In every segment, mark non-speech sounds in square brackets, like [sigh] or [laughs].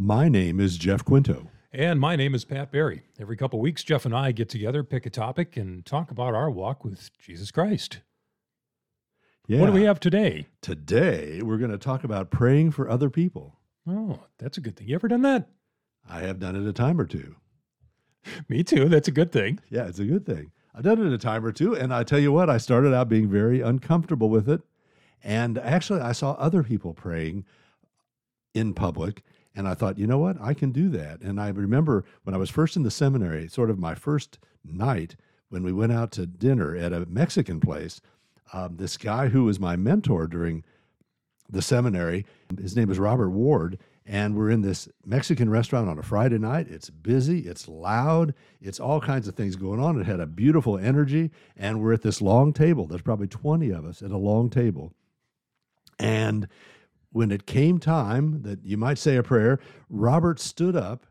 My name is Jeff Quinto. And my name is Pat Barry. Every couple weeks, Jeff and I get together, pick a topic, and talk about our walk with Jesus Christ. Yeah. What do we have today? Today, we're going to talk about praying for other people. Oh, that's a good thing. You ever done that? I have done it a time or two. [laughs] Me too. That's a good thing. Yeah, it's a good thing. I've done it a time or two. And I tell you what, I started out being very uncomfortable with it. And actually, I saw other people praying in public. And I thought, you know what? I can do that. And I remember when I was first in the seminary, sort of my first night when we went out to dinner at a Mexican place, um, this guy who was my mentor during the seminary, his name is Robert Ward. And we're in this Mexican restaurant on a Friday night. It's busy, it's loud, it's all kinds of things going on. It had a beautiful energy. And we're at this long table. There's probably 20 of us at a long table. And when it came time that you might say a prayer, Robert stood up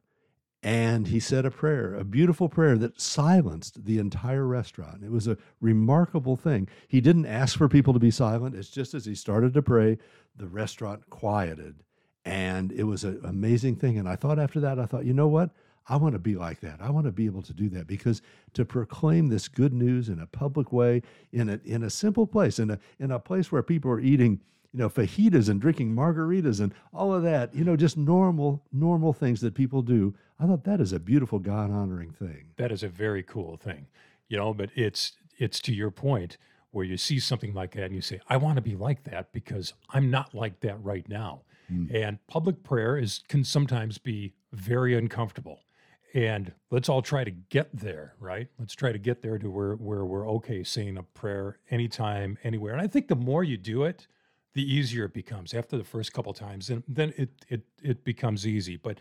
and he said a prayer, a beautiful prayer that silenced the entire restaurant. It was a remarkable thing. He didn't ask for people to be silent. It's just as he started to pray, the restaurant quieted. And it was an amazing thing. And I thought after that, I thought, you know what? I want to be like that. I want to be able to do that because to proclaim this good news in a public way, in a in a simple place, in a in a place where people are eating you know, fajitas and drinking margaritas and all of that, you know, just normal, normal things that people do. I thought that is a beautiful God honoring thing. That is a very cool thing, you know, but it's, it's to your point where you see something like that and you say, I want to be like that because I'm not like that right now. Mm. And public prayer is can sometimes be very uncomfortable. And let's all try to get there, right? Let's try to get there to where, where we're okay saying a prayer anytime, anywhere. And I think the more you do it, the easier it becomes after the first couple times and then it it it becomes easy. But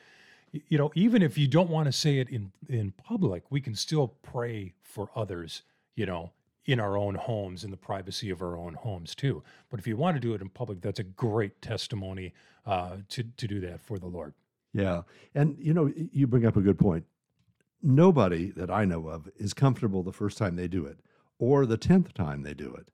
you know even if you don't want to say it in in public we can still pray for others you know in our own homes in the privacy of our own homes too. But if you want to do it in public that's a great testimony uh, to to do that for the lord. Yeah. And you know you bring up a good point. Nobody that i know of is comfortable the first time they do it or the 10th time they do it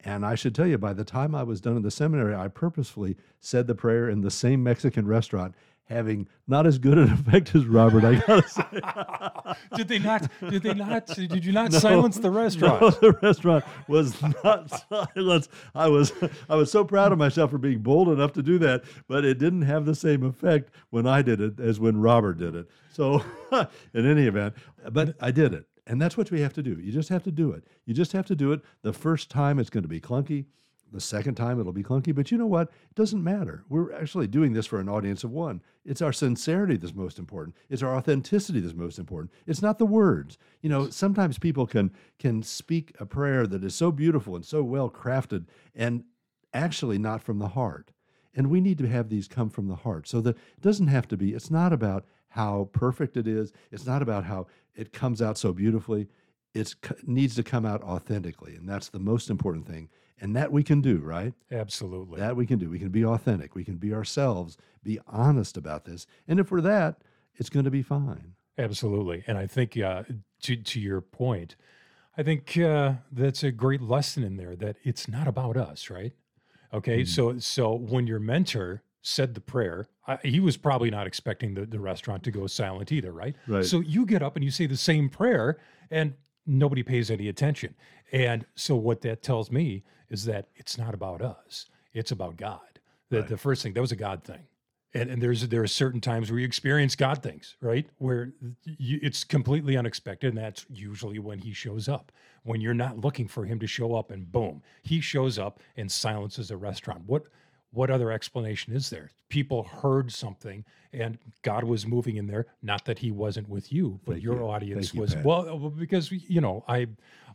and I should tell you, by the time I was done in the seminary, I purposefully said the prayer in the same Mexican restaurant, having not as good an [laughs] effect as Robert. I gotta say. [laughs] did they not? Did they not? Did you not [laughs] no, silence the restaurant? No, the restaurant was not silenced. I was I was so proud of myself for being bold enough to do that, but it didn't have the same effect when I did it as when Robert did it. So, in any event, but I did it. And that's what we have to do. You just have to do it. You just have to do it. The first time it's going to be clunky. The second time it'll be clunky. But you know what? It doesn't matter. We're actually doing this for an audience of one. It's our sincerity that's most important. It's our authenticity that's most important. It's not the words. You know, sometimes people can can speak a prayer that is so beautiful and so well crafted and actually not from the heart. And we need to have these come from the heart. So that it doesn't have to be, it's not about how perfect it is. It's not about how it comes out so beautifully. It needs to come out authentically, and that's the most important thing. And that we can do, right? Absolutely. That we can do. We can be authentic. We can be ourselves. Be honest about this. And if we're that, it's going to be fine. Absolutely. And I think uh, to to your point, I think uh, that's a great lesson in there that it's not about us, right? Okay, mm-hmm. so so when your mentor said the prayer. I, he was probably not expecting the, the restaurant to go silent either, right? Right. So you get up and you say the same prayer, and nobody pays any attention. And so what that tells me is that it's not about us; it's about God. That right. the first thing that was a God thing. And, and there's there are certain times where you experience God things, right? Where you, it's completely unexpected, and that's usually when He shows up. When you're not looking for Him to show up, and boom, He shows up and silences a restaurant. What what other explanation is there? People heard something and God was moving in there. Not that he wasn't with you, but Thank your you. audience Thank was, you, well, because, you know, I,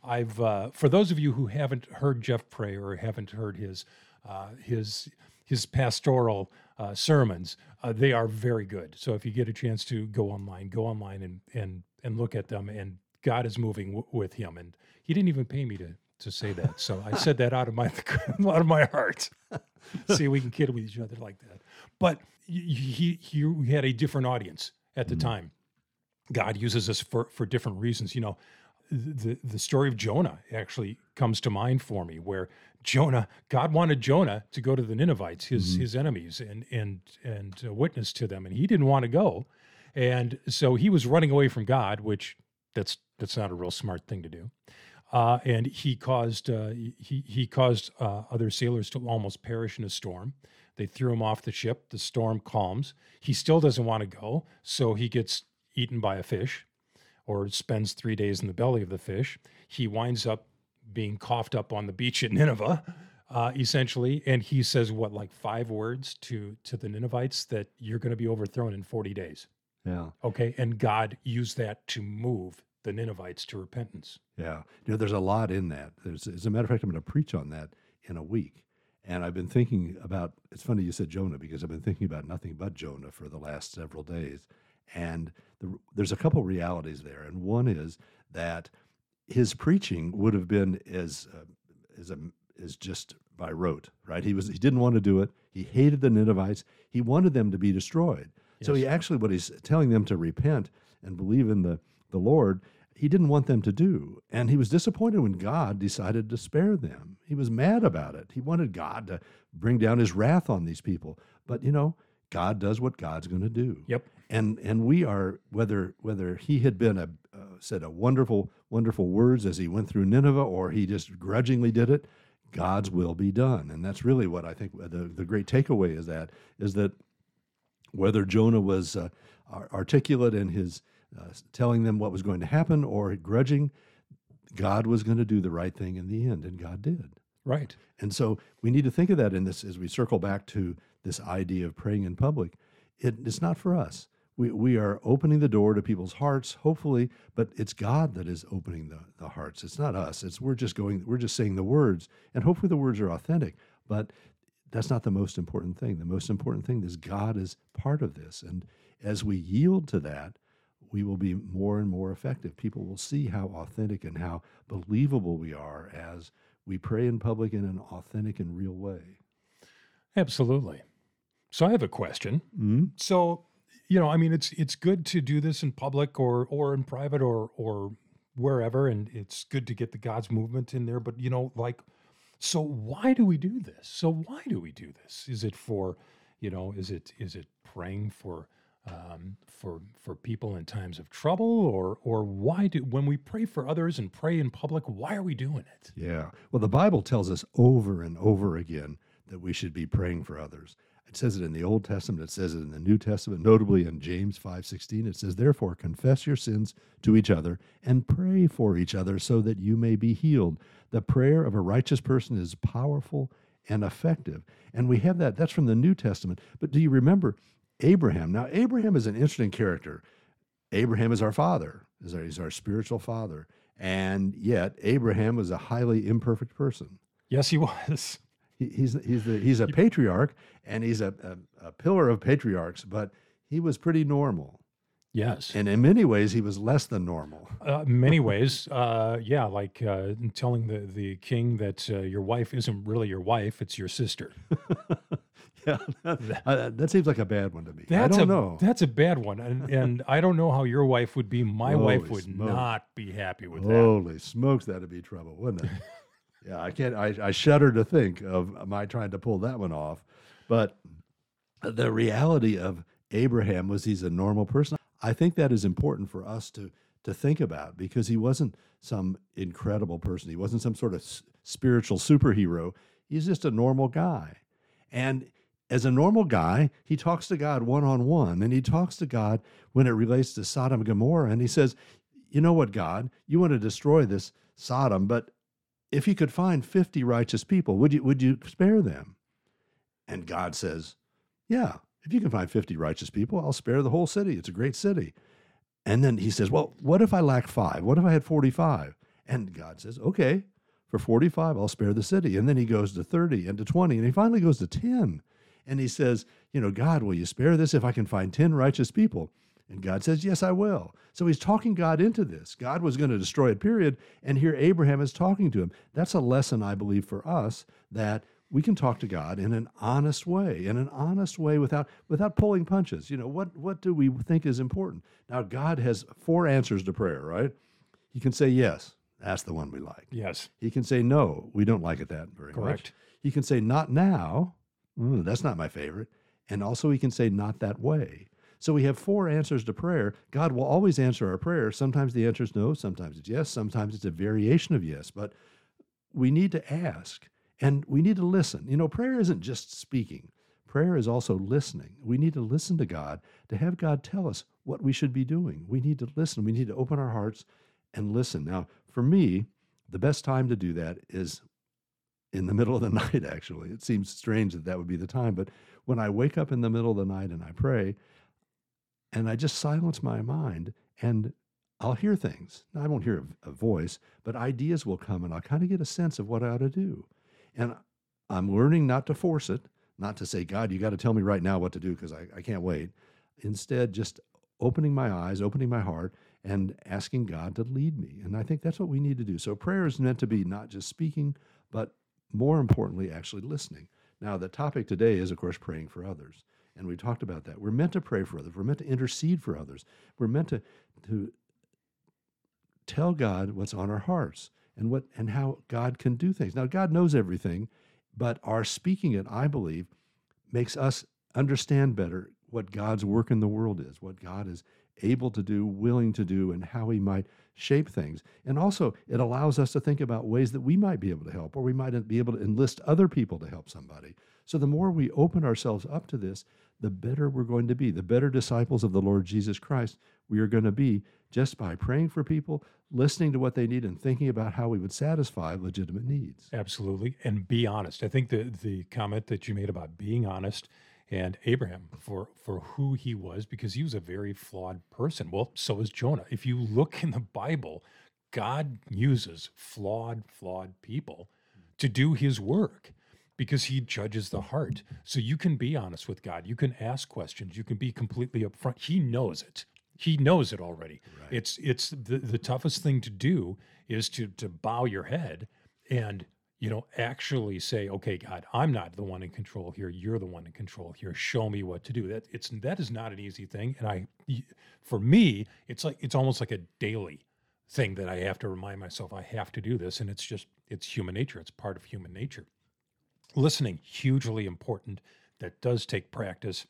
I've, uh, for those of you who haven't heard Jeff pray or haven't heard his, uh, his, his pastoral uh, sermons, uh, they are very good. So if you get a chance to go online, go online and, and, and look at them and God is moving w- with him. And he didn't even pay me to, to say that. So I said that out of my [laughs] out of my heart. [laughs] See, we can kid with each other like that. But he he had a different audience at the mm-hmm. time. God uses us for for different reasons. You know, the the story of Jonah actually comes to mind for me, where Jonah, God wanted Jonah to go to the Ninevites, his his enemies, and and and uh, witness to them, and he didn't want to go, and so he was running away from God, which that's that's not a real smart thing to do. Uh, and he caused uh, he he caused uh, other sailors to almost perish in a storm. They threw him off the ship. The storm calms. He still doesn't want to go, so he gets eaten by a fish, or spends three days in the belly of the fish. He winds up being coughed up on the beach at Nineveh, uh, essentially, and he says what like five words to to the Ninevites that you're going to be overthrown in forty days. Yeah. Okay, and God used that to move the Ninevites to repentance. Yeah. You know, there's a lot in that. There's, as a matter of fact, I'm going to preach on that in a week. And I've been thinking about, it's funny you said Jonah because I've been thinking about nothing but Jonah for the last several days. And the, there's a couple realities there. And one is that his preaching would have been as, uh, as, a, as just by rote, right? He, was, he didn't want to do it. He hated the Ninevites. He wanted them to be destroyed. So he actually, what he's telling them to repent and believe in the, the Lord, he didn't want them to do. And he was disappointed when God decided to spare them. He was mad about it. He wanted God to bring down his wrath on these people. But, you know, God does what God's going to do. Yep. And and we are whether whether he had been a uh, said a wonderful wonderful words as he went through Nineveh or he just grudgingly did it, God's will be done. And that's really what I think the the great takeaway is that is that whether Jonah was uh, articulate in his uh, telling them what was going to happen or grudging, God was going to do the right thing in the end, and God did. Right. And so we need to think of that in this as we circle back to this idea of praying in public. It, it's not for us. We, we are opening the door to people's hearts, hopefully, but it's God that is opening the, the hearts. It's not us. It's we're just going, we're just saying the words, and hopefully the words are authentic. But that's not the most important thing. The most important thing is God is part of this. And as we yield to that, we will be more and more effective. People will see how authentic and how believable we are as we pray in public in an authentic and real way. Absolutely. So I have a question. Mm-hmm. So, you know, I mean, it's it's good to do this in public or or in private or or wherever, and it's good to get the God's movement in there. But you know, like, so why do we do this? So why do we do this? Is it for, you know, is it is it praying for um, for for people in times of trouble, or or why do when we pray for others and pray in public, why are we doing it? Yeah. Well, the Bible tells us over and over again that we should be praying for others. It says it in the Old Testament, it says it in the New Testament, notably in James 5:16. It says, "Therefore confess your sins to each other and pray for each other so that you may be healed." The prayer of a righteous person is powerful and effective. And we have that that's from the New Testament. But do you remember Abraham? Now Abraham is an interesting character. Abraham is our father, is our, he's our spiritual father. And yet Abraham was a highly imperfect person. Yes, he was. He, he's he's the, he's a patriarch and he's a, a, a pillar of patriarchs, but he was pretty normal. Yes. And in many ways, he was less than normal. Uh, many ways, uh, yeah, like uh, telling the, the king that uh, your wife isn't really your wife, it's your sister. [laughs] yeah, that, uh, that seems like a bad one to me. That's I don't a, know. That's a bad one. And, and I don't know how your wife would be. My wife would not be happy with that. Holy smokes, that'd be trouble, wouldn't it? [laughs] yeah, I can't. I, I shudder to think of my trying to pull that one off. But the reality of Abraham was he's a normal person. I think that is important for us to to think about because he wasn't some incredible person. He wasn't some sort of s- spiritual superhero. He's just a normal guy. And as a normal guy, he talks to God one on one, and he talks to God when it relates to Sodom and Gomorrah. And he says, You know what, God? You want to destroy this Sodom, but if you could find 50 righteous people, would you, would you spare them? And God says, Yeah, if you can find 50 righteous people, I'll spare the whole city. It's a great city. And then he says, Well, what if I lack five? What if I had 45? And God says, Okay, for 45, I'll spare the city. And then he goes to 30 and to 20, and he finally goes to 10. And he says, You know, God, will you spare this if I can find 10 righteous people? And God says, Yes, I will. So he's talking God into this. God was going to destroy it, period. And here Abraham is talking to him. That's a lesson, I believe, for us that we can talk to God in an honest way, in an honest way without without pulling punches. You know, what what do we think is important? Now, God has four answers to prayer, right? He can say yes. That's the one we like. Yes. He can say, no, we don't like it that very much. Correct. He can say, not now. Mm, that's not my favorite. And also, he can say, not that way. So we have four answers to prayer. God will always answer our prayer. Sometimes the answer is no, sometimes it's yes, sometimes it's a variation of yes. But we need to ask and we need to listen. You know, prayer isn't just speaking, prayer is also listening. We need to listen to God to have God tell us what we should be doing. We need to listen. We need to open our hearts and listen. Now, for me, the best time to do that is in the middle of the [laughs] night, actually. It seems strange that that would be the time, but when I wake up in the middle of the night and I pray, and I just silence my mind and I'll hear things. Now, I won't hear a, a voice, but ideas will come and I'll kind of get a sense of what I ought to do. And I'm learning not to force it, not to say, God, you got to tell me right now what to do because I, I can't wait. Instead, just opening my eyes, opening my heart, and asking God to lead me. And I think that's what we need to do. So prayer is meant to be not just speaking, but more importantly, actually listening. Now, the topic today is, of course, praying for others. And we talked about that. We're meant to pray for others. We're meant to intercede for others. We're meant to, to tell God what's on our hearts and what and how God can do things. Now, God knows everything, but our speaking it, I believe, makes us understand better what God's work in the world is, what God is able to do, willing to do, and how He might shape things. And also, it allows us to think about ways that we might be able to help, or we might be able to enlist other people to help somebody. So, the more we open ourselves up to this, the better we're going to be, the better disciples of the Lord Jesus Christ we are going to be just by praying for people, listening to what they need, and thinking about how we would satisfy legitimate needs. Absolutely. And be honest. I think the, the comment that you made about being honest and Abraham for, for who he was, because he was a very flawed person. Well, so is Jonah. If you look in the Bible, God uses flawed, flawed people to do his work because he judges the heart. So you can be honest with God. You can ask questions. You can be completely upfront. He knows it. He knows it already. Right. It's it's the, the toughest thing to do is to to bow your head and you know actually say, okay, God, I'm not the one in control here. You're the one in control here. Show me what to do. That it's that is not an easy thing. And I, for me, it's like it's almost like a daily thing that I have to remind myself I have to do this. And it's just it's human nature. It's part of human nature. Listening hugely important. That does take practice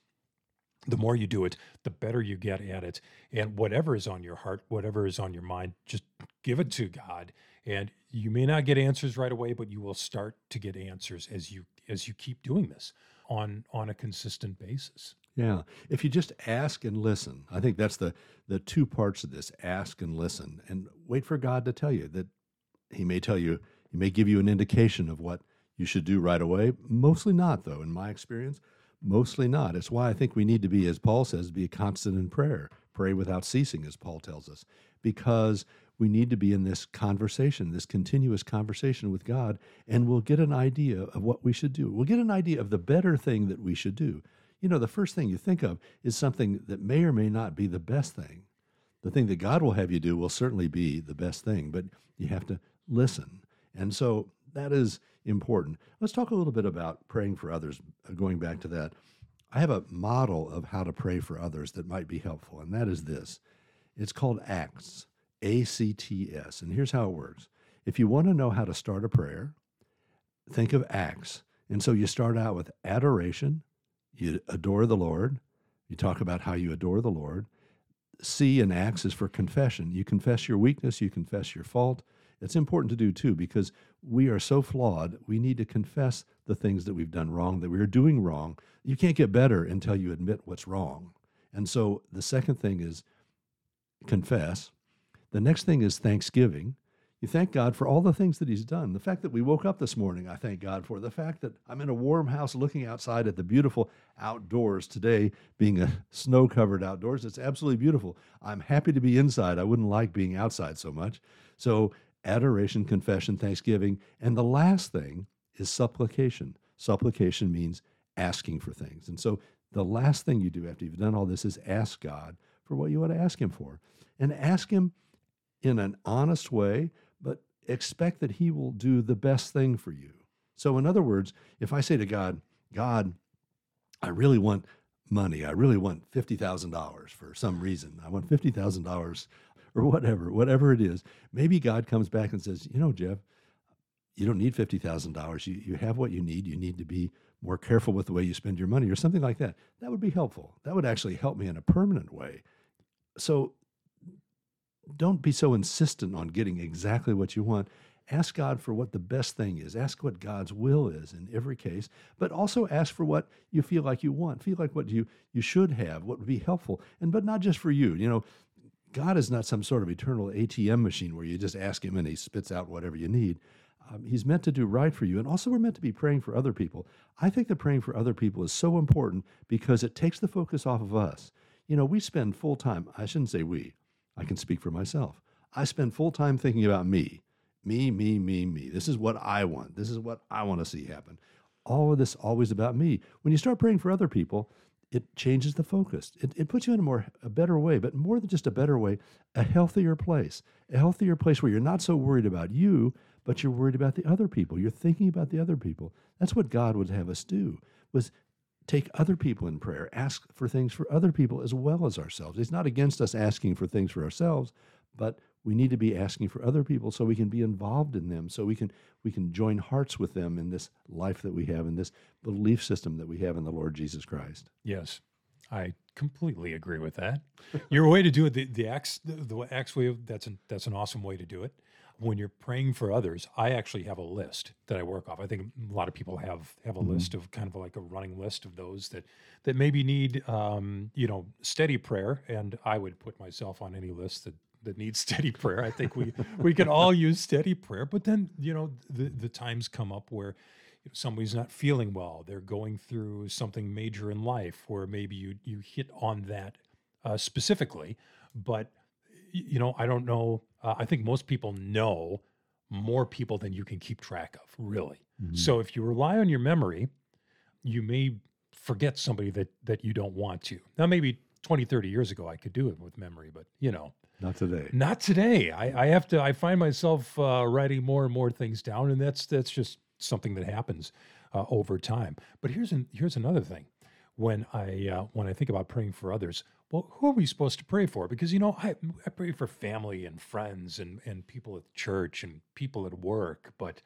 the more you do it, the better you get at it. And whatever is on your heart, whatever is on your mind, just give it to God. And you may not get answers right away, but you will start to get answers as you as you keep doing this on on a consistent basis. Yeah. If you just ask and listen, I think that's the the two parts of this, ask and listen and wait for God to tell you that he may tell you, he may give you an indication of what you should do right away. Mostly not though in my experience Mostly not. It's why I think we need to be, as Paul says, be constant in prayer. Pray without ceasing, as Paul tells us, because we need to be in this conversation, this continuous conversation with God, and we'll get an idea of what we should do. We'll get an idea of the better thing that we should do. You know, the first thing you think of is something that may or may not be the best thing. The thing that God will have you do will certainly be the best thing, but you have to listen. And so that is important. Let's talk a little bit about praying for others, uh, going back to that. I have a model of how to pray for others that might be helpful, and that is this it's called ACTS, A C T S. And here's how it works if you want to know how to start a prayer, think of ACTS. And so you start out with adoration, you adore the Lord, you talk about how you adore the Lord. C in ACTS is for confession. You confess your weakness, you confess your fault, it's important to do too because we are so flawed. We need to confess the things that we've done wrong, that we are doing wrong. You can't get better until you admit what's wrong. And so the second thing is confess. The next thing is thanksgiving. You thank God for all the things that He's done. The fact that we woke up this morning, I thank God for. The fact that I'm in a warm house looking outside at the beautiful outdoors today, being a snow covered outdoors, it's absolutely beautiful. I'm happy to be inside. I wouldn't like being outside so much. So adoration, confession, thanksgiving. And the last thing is supplication. Supplication means asking for things. And so the last thing you do after you've done all this is ask God for what you want to ask Him for. And ask Him in an honest way, but expect that He will do the best thing for you. So, in other words, if I say to God, God, I really want money. I really want $50,000 for some reason. I want $50,000 or whatever, whatever it is. Maybe God comes back and says, you know, Jeff, you don't need $50,000. You, you have what you need. You need to be more careful with the way you spend your money or something like that. That would be helpful. That would actually help me in a permanent way. So don't be so insistent on getting exactly what you want. Ask God for what the best thing is. Ask what God's will is in every case, but also ask for what you feel like you want. Feel like what you you should have, what would be helpful, and but not just for you. You know, God is not some sort of eternal ATM machine where you just ask Him and He spits out whatever you need. Um, he's meant to do right for you, and also we're meant to be praying for other people. I think that praying for other people is so important because it takes the focus off of us. You know, we spend full time. I shouldn't say we. I can speak for myself. I spend full time thinking about me me, me, me, me. This is what I want. This is what I want to see happen. All of this always about me. When you start praying for other people, it changes the focus. It, it puts you in a more a better way, but more than just a better way, a healthier place. A healthier place where you're not so worried about you, but you're worried about the other people. You're thinking about the other people. That's what God would have us do. Was take other people in prayer, ask for things for other people as well as ourselves. It's not against us asking for things for ourselves, but we need to be asking for other people so we can be involved in them so we can we can join hearts with them in this life that we have in this belief system that we have in the lord jesus christ. Yes i completely agree with that. Your way to do it the, the acts the, the acts way that's an that's an awesome way to do it when you're praying for others i actually have a list that i work off i think a lot of people have have a mm-hmm. list of kind of like a running list of those that that maybe need um, you know steady prayer and i would put myself on any list that that needs [laughs] steady prayer. I think we we can all use steady prayer, but then you know the the times come up where somebody's not feeling well, they're going through something major in life, where maybe you you hit on that uh, specifically. But you know, I don't know. Uh, I think most people know more people than you can keep track of, really. Mm-hmm. So if you rely on your memory, you may forget somebody that that you don't want to. Now, maybe 20, 30 years ago, I could do it with memory, but you know, not today. Not today. I, I have to. I find myself uh, writing more and more things down, and that's that's just something that happens uh, over time. But here's an, here's another thing. When I uh, when I think about praying for others, well, who are we supposed to pray for? Because you know, I, I pray for family and friends and and people at church and people at work, but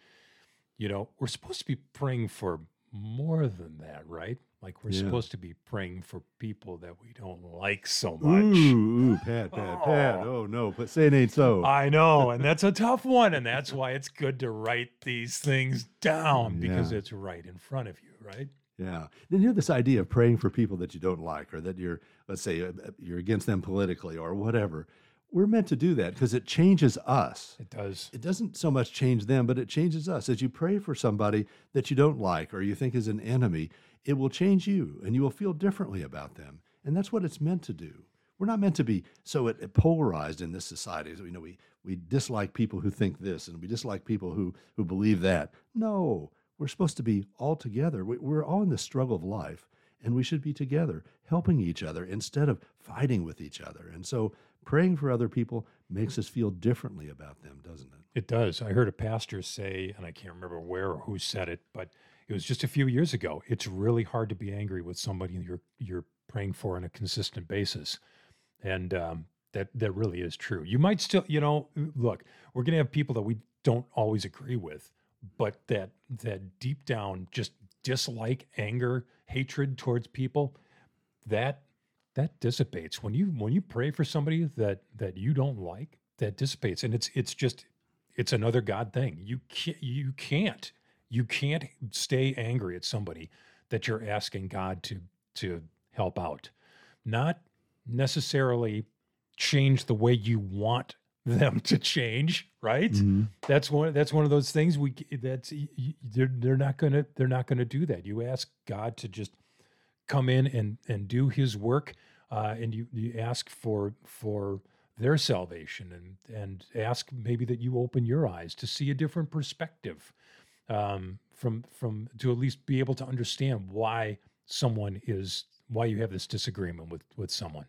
you know, we're supposed to be praying for more than that, right? Like we're yeah. supposed to be praying for people that we don't like so much. Ooh, ooh Pat, Pat, oh. Pat. Oh no, but say it ain't so. I know, and that's a tough one, and that's why it's good to write these things down because it's right in front of you, right? Yeah. Then you have this idea of praying for people that you don't like, or that you're, let's say, uh, you're against them politically, or whatever we're meant to do that because it changes us. It does. It doesn't so much change them, but it changes us. As you pray for somebody that you don't like or you think is an enemy, it will change you and you will feel differently about them. And that's what it's meant to do. We're not meant to be so it, it polarized in this society. So, you know, we, we dislike people who think this and we dislike people who, who believe that. No, we're supposed to be all together. We, we're all in the struggle of life and we should be together, helping each other instead of fighting with each other. And so praying for other people makes us feel differently about them, doesn't it? It does. I heard a pastor say, and I can't remember where or who said it, but it was just a few years ago. It's really hard to be angry with somebody you're you're praying for on a consistent basis, and um, that that really is true. You might still, you know, look, we're going to have people that we don't always agree with, but that that deep down just dislike, anger, hatred towards people, that that dissipates. When you when you pray for somebody that that you don't like that dissipates. And it's it's just it's another god thing. You can't you can't you can't stay angry at somebody that you're asking god to to help out. Not necessarily change the way you want them to change right? Mm-hmm. that's one that's one of those things we that's they're, they're not gonna they're not gonna do that. You ask god to just come in and and do his work uh, and you you ask for for their salvation and and ask maybe that you open your eyes to see a different perspective um, from from to at least be able to understand why someone is why you have this disagreement with with someone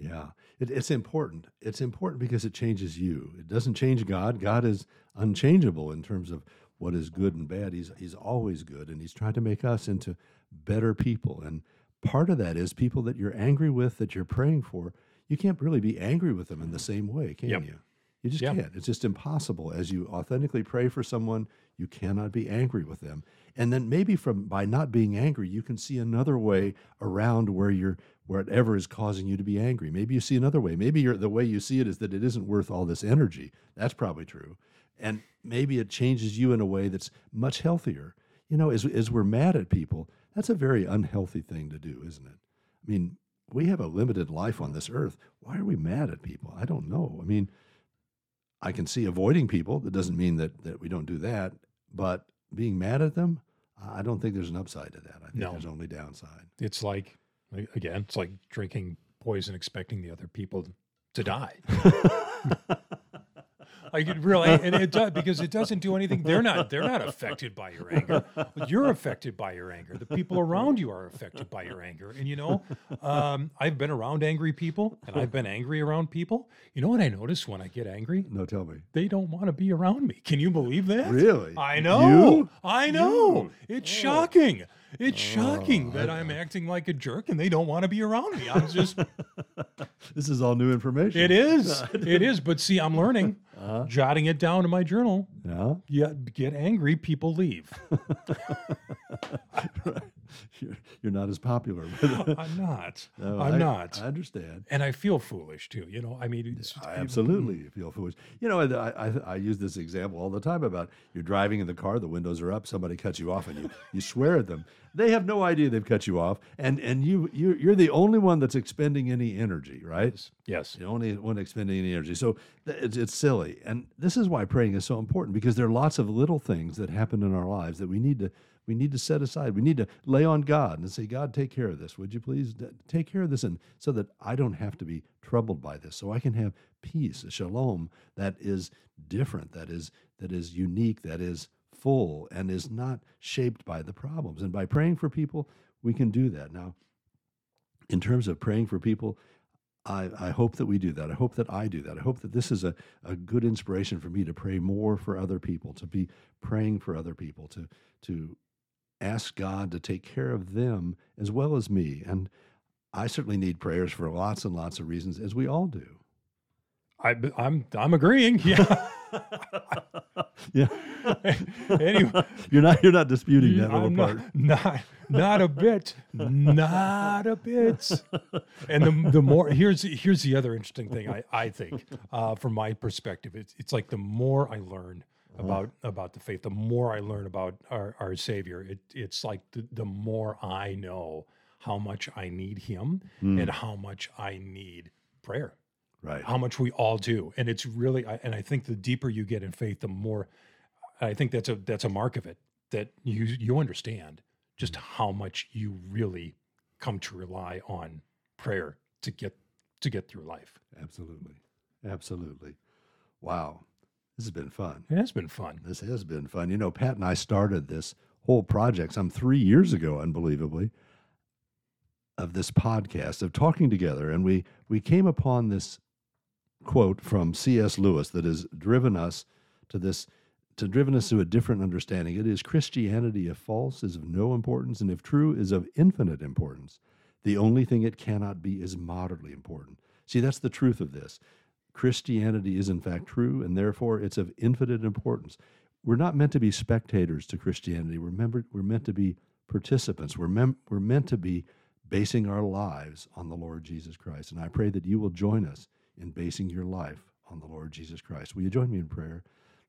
yeah. It, it's important. It's important because it changes you. It doesn't change god. God is unchangeable in terms of what is good and bad. He's he's always good and he's trying to make us into better people. And part of that is people that you're angry with that you're praying for. You can't really be angry with them in the same way, can Yep. you? You just Yep. can't. It's just impossible. As you authentically pray for someone, you cannot be angry with them. And then maybe from by not being angry, you can see another way around where you're whatever is causing you to be angry. Maybe you see another way. Maybe you're, the way you see it is that it isn't worth all this energy. That's probably true. And maybe it changes you in a way that's much healthier. You know, as, as we're mad at people, that's a very unhealthy thing to do, isn't it? I mean, we have a limited life on this earth. Why are we mad at people? I don't know. I mean, I can see avoiding people. That doesn't mean that, that we don't do that. But being mad at them, I don't think there's an upside to that. I think No. there's only downside. It's like, again, it's like drinking poison, expecting the other people to die. [laughs] Like it really, and it does because it doesn't do anything. They're not. They're not affected by your anger. But you're affected by your anger. The people around you are affected by your anger. And you know, um, I've been around angry people, and I've been angry around people. You know what I notice when I get angry? No, tell me. They don't want to be around me. Can you believe that? Really? I know. You? I know. It's shocking. It's Oh, shocking that I'm acting like a jerk and they don't want to be around me. I'm just [laughs] This is all new information. It is. [laughs] It is. But see, I'm learning, Uh-huh. jotting it down in my journal. Yeah. Yeah, get angry, people leave. [laughs] [laughs] [laughs] you're, you're not as popular. I'm not. [laughs] No, I'm I- not. I understand. and I feel foolish too. You know, I mean, it's, I absolutely feel foolish. You know, I, I, I use this example all the time about you're driving in the car, the windows are up, somebody cuts you off, and you, [laughs] you swear at them. They have no idea they've cut you off, and and you you you're the only one that's expending any energy, right? Yes. The only one expending any energy. So th- it's, it's silly, and this is why praying is so important because there are lots of little things that happen in our lives that we need to we need to set aside. We need to lay on God and say, God, take care of this. Would you please take care of this, and so that I don't have to be troubled by this, so I can have peace, a shalom that is different, that is that is unique, that is full, and is not shaped by the problems. And by praying for people, we can do that. Now, in terms of praying for people, I, I hope that we do that. I hope that I do that. I hope that this is a, a good inspiration for me to pray more for other people, to be praying for other people, to to ask God to take care of them as well as me. And I certainly need prayers for lots and lots of reasons, as we all do. I, I'm I'm agreeing. Yeah. Yeah. [laughs] anyway, you're not you're not disputing that little I'm part. not, not not a bit, not a bit. And the the more here's here's the other interesting thing I I think uh, from my perspective, it's it's like the more I learn Mm-hmm. about about the faith, the more I learn about our our Savior. It it's like the, the more I know how much I need Him mm. and how much I need prayer Right. how much we all do and it's really I, and i think the deeper you get in faith the more i think that's a that's a mark of it that you you understand just mm. how much you really come to rely on prayer to get to get through life Absolutely. Absolutely. Wow. This has been fun. it has been fun This has been fun. You know, Pat and I started this whole project some three years ago, unbelievably, of this podcast of talking together, and we we came upon this quote from C.S. Lewis that has driven us to this to driven us to a different understanding. It is Christianity, if false, is of no importance, and if true, is of infinite importance. The only thing it cannot be is moderately important. See, that's the truth of this. Christianity is in fact true, and therefore it's of infinite importance. We're not meant to be spectators to Christianity. We're, member, we're meant to be participants. We're, mem- we're meant to be basing our lives on the Lord Jesus Christ. And I pray that you will join us in basing your life on the Lord Jesus Christ. Will you join me in prayer?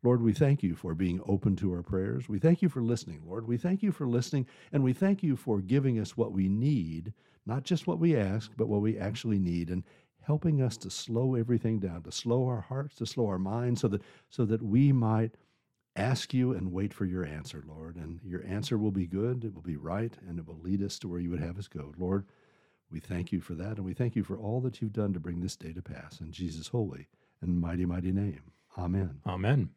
Lord, we thank you for being open to our prayers. We thank you for listening, Lord. We thank you for listening, and we thank you for giving us what we need, not just what we ask, but what we actually need, and helping us to slow everything down, to slow our hearts, to slow our minds, so that so that we might ask you and wait for your answer, Lord. And your answer will be good, it will be right, and it will lead us to where you would have us go. Lord, we thank you for that, and we thank you for all that you've done to bring this day to pass. In Jesus' holy and mighty, mighty name. Amen. amen